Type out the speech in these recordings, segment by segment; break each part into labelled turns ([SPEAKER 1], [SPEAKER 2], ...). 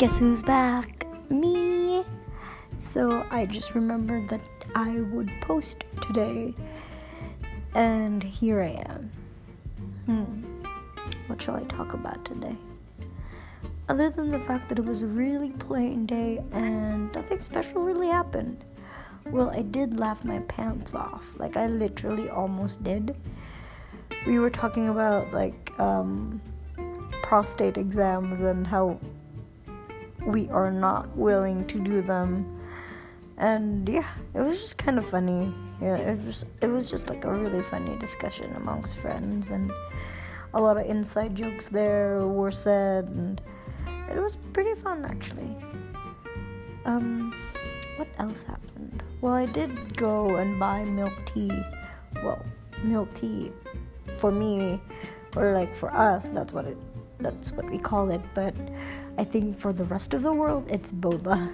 [SPEAKER 1] guess who's back? Me. So I just remembered that I would post today, and here I am. Hmm. What shall I talk about today? Other than the fact that it was a really plain day and nothing special really happened. Well, I did laugh my pants off. Like, I literally almost did. We were talking about, like, um, prostate exams and how we are not willing to do them. And yeah, it was just kind of funny. Yeah, it was it was just like a really funny discussion amongst friends and a lot of inside jokes there were said and it was pretty fun actually. Um what else happened? Well, I did go and buy milk tea. Well, milk tea for me or like for us, that's what it that's what we call it, but I think for the rest of the world it's boba.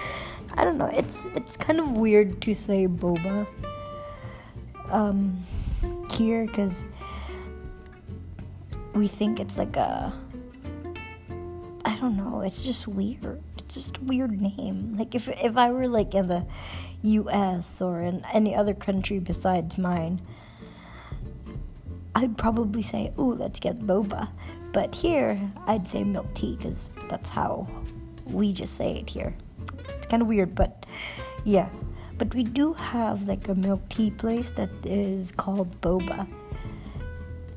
[SPEAKER 1] I don't know, it's it's kind of weird to say boba um here cuz we think it's like a I don't know, it's just weird. It's just a weird name. Like if if I were like in the US or in any other country besides mine, I'd probably say, "Ooh, let's get boba." But here, I'd say milk tea because that's how we just say it here. It's kind of weird, but yeah. But we do have like a milk tea place that is called Boba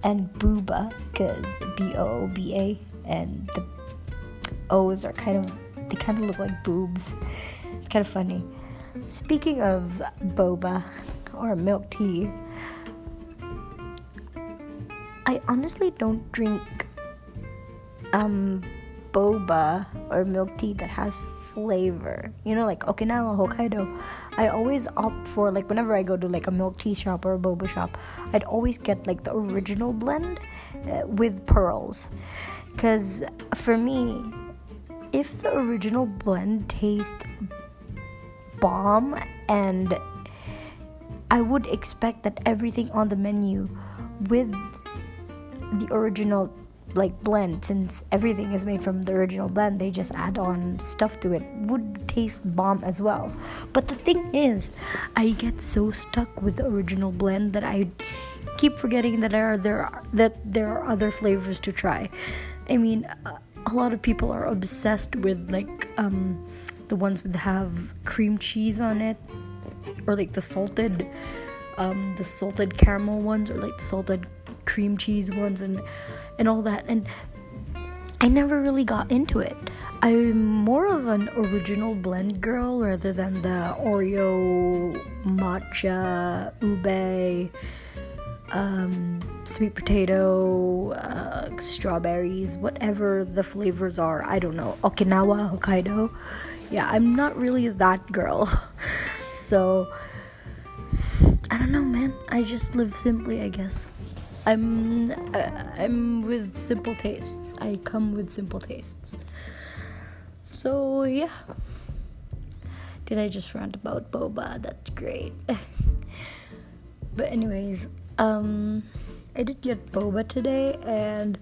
[SPEAKER 1] and Booba because B O O B A and the O's are kind of they kind of look like boobs. It's kind of funny. Speaking of boba or milk tea, I honestly don't drink um boba or milk tea that has flavor. You know, like Okinawa, Hokkaido. I always opt for like whenever I go to like a milk tea shop or a boba shop, I'd always get like the original blend uh, with pearls. Cuz for me, if the original blend tastes bomb and I would expect that everything on the menu with the original like blend since everything is made from the original blend they just add on stuff to it. Would taste bomb as well. But the thing is i get so stuck with the original blend that i keep forgetting that there are there are, that there are other flavors to try. I mean a lot of people are obsessed with like um the ones that have cream cheese on it or like the salted um the salted caramel ones or like the salted cream cheese ones and and all that and I never really got into it. I'm more of an original blend girl rather than the Oreo, matcha, ube, um, sweet potato, uh, strawberries, whatever the flavors are. I don't know. Okinawa, Hokkaido. Yeah, I'm not really that girl. So, I don't know, man. I just live simply, I guess. I'm uh, I'm with simple tastes. I come with simple tastes. So yeah. Did I just rant about boba? That's great. but anyways, um I did get boba today and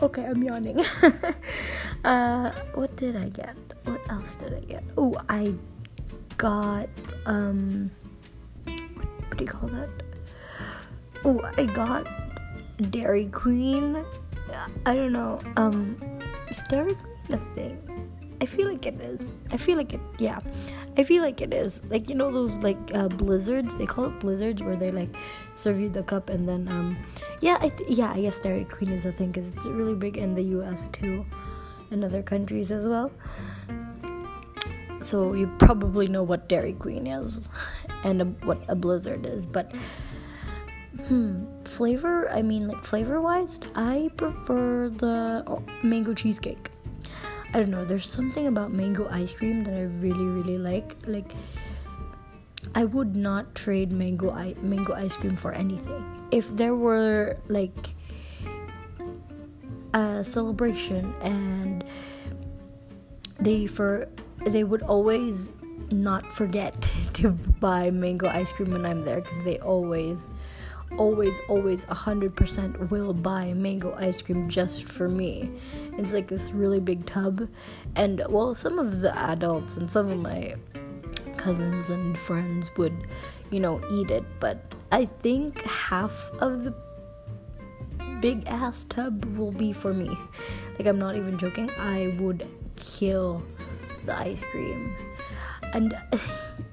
[SPEAKER 1] okay, I'm yawning. uh what did I get? What else did I get? Oh, I got um what do you call that? Oh, I got Dairy Queen. I don't know. Um, is Dairy Queen a thing? I feel like it is. I feel like it. Yeah, I feel like it is. Like you know those like uh, blizzards. They call it blizzards where they like serve you the cup and then um, yeah, I th- yeah. I guess Dairy Queen is a thing because it's really big in the U.S. too, and other countries as well. So you probably know what Dairy Queen is, and a, what a blizzard is, but Hmm, flavor, I mean, like flavor wise, I prefer the oh, mango cheesecake. I don't know, there's something about mango ice cream that I really, really like. Like, I would not trade mango, I- mango ice cream for anything. If there were like a celebration and they for they would always not forget to buy mango ice cream when I'm there because they always always, always 100% will buy mango ice cream just for me. It's like this really big tub, and well, some of the adults and some of my cousins and friends would, you know, eat it, but I think half of the big ass tub will be for me. Like, I'm not even joking. I would kill the ice cream. And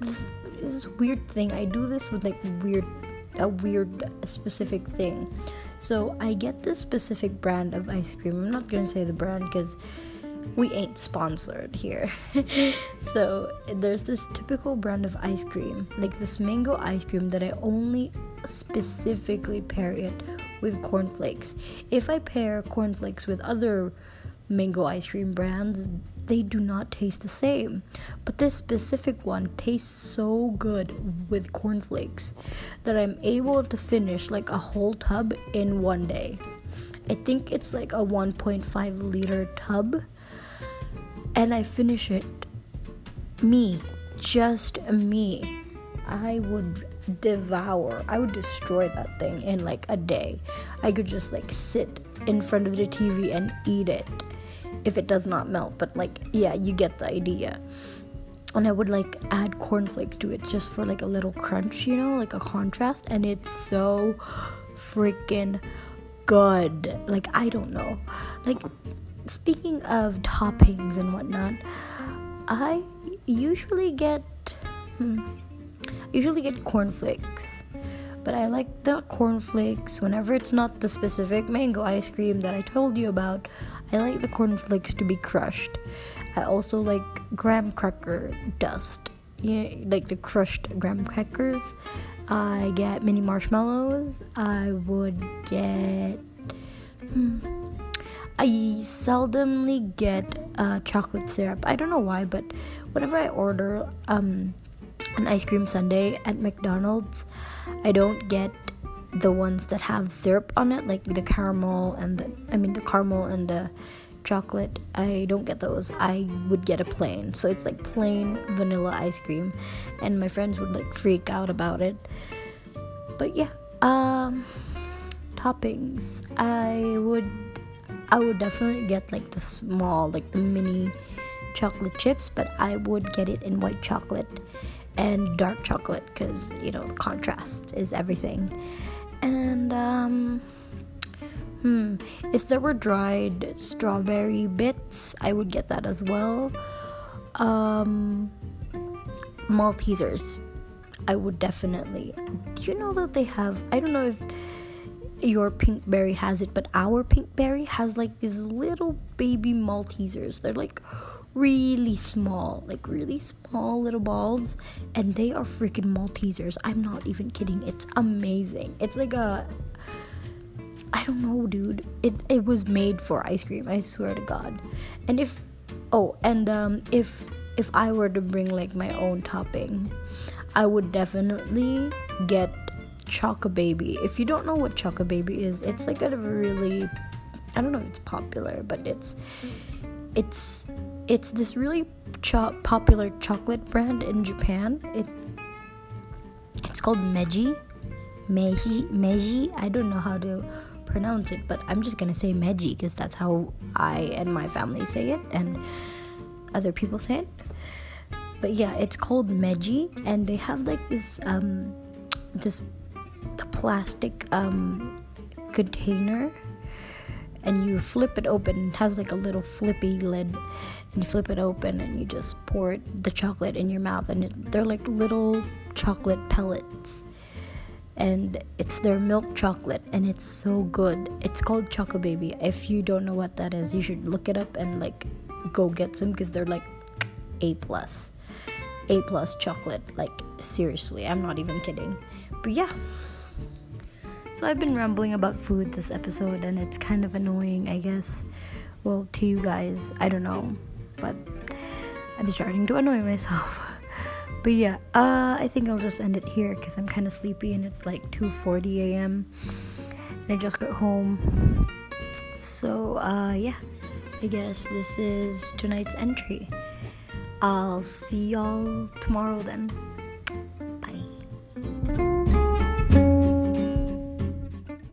[SPEAKER 1] this weird thing, I do this with like weird, a weird specific thing. So I get this specific brand of ice cream. I'm not gonna say the brand because we ain't sponsored here. so there's this typical brand of ice cream, like this mango ice cream that I only specifically pair it with cornflakes. If I pair cornflakes with other mango ice cream brands, they do not taste the same. But this specific one tastes so good with cornflakes that I'm able to finish like a whole tub in one day. I think it's like a 1.5 liter tub, and I finish it. Me, just me. I would devour, I would destroy that thing in like a day. I could just like sit in front of the TV and eat it if it does not melt. But like, yeah, you get the idea. And I would like add cornflakes to it just for like a little crunch, you know, like a contrast. And it's so freaking good. Like, I don't know. Like, speaking of toppings and whatnot, I usually get. Hmm, usually get cornflakes but I like the cornflakes whenever it's not the specific mango ice cream that I told you about. I like the cornflakes to be crushed. I also like graham cracker dust. Yeah, like the crushed graham crackers. I get mini marshmallows. I would get. Hmm, I seldomly get uh, chocolate syrup. I don't know why, but whenever I order um, an ice cream sundae at McDonald's, I don't get the ones that have syrup on it, like the caramel and the I mean the caramel and the chocolate. I don't get those. I would get a plain. So it's like plain vanilla ice cream and my friends would like freak out about it. But yeah, um toppings. I would I would definitely get like the small, like the mini chocolate chips, but I would get it in white chocolate and dark chocolate because you know contrast is everything. And um hmm if there were dried strawberry bits i would get that as well. Um maltesers i would definitely. Do you know that they have i don't know if your pinkberry has it but our pinkberry has like these little baby maltesers. They're like really small, like really small little balls, and they are freaking Maltesers. I'm not even kidding. It's amazing. It's like a I don't know, dude. It it was made for ice cream. I swear to God. And if oh, and um, if if I were to bring like my own topping, I would definitely get Choco Baby. If you don't know what Choco Baby is, it's like a really I don't know if it's popular, but it's it's it's this really cho- popular chocolate brand in Japan. It it's called Meiji. Meiji Meiji. I don't know how to pronounce it, but I'm just gonna say Meiji because that's how I and my family say it, and other people say it. But yeah, it's called Meiji, and they have like this um this plastic um container and you flip it open it has like a little flippy lid and you flip it open and you just pour it, the chocolate in your mouth and it, they're like little chocolate pellets. And it's their milk chocolate and it's so good. It's called choco baby. If you don't know what that is you should look it up and like go get some because they're like a plus a plus chocolate. Like seriously i'm not even kidding. But yeah so i've been rambling about food this episode and it's kind of annoying i guess well to you guys i don't know but I'm starting to annoy myself. but yeah, uh, I think I'll just end it here because I'm kind of sleepy and it's like 2:40 a.m. and I just got home. So uh, yeah, I guess this is tonight's entry. I'll see y'all tomorrow then.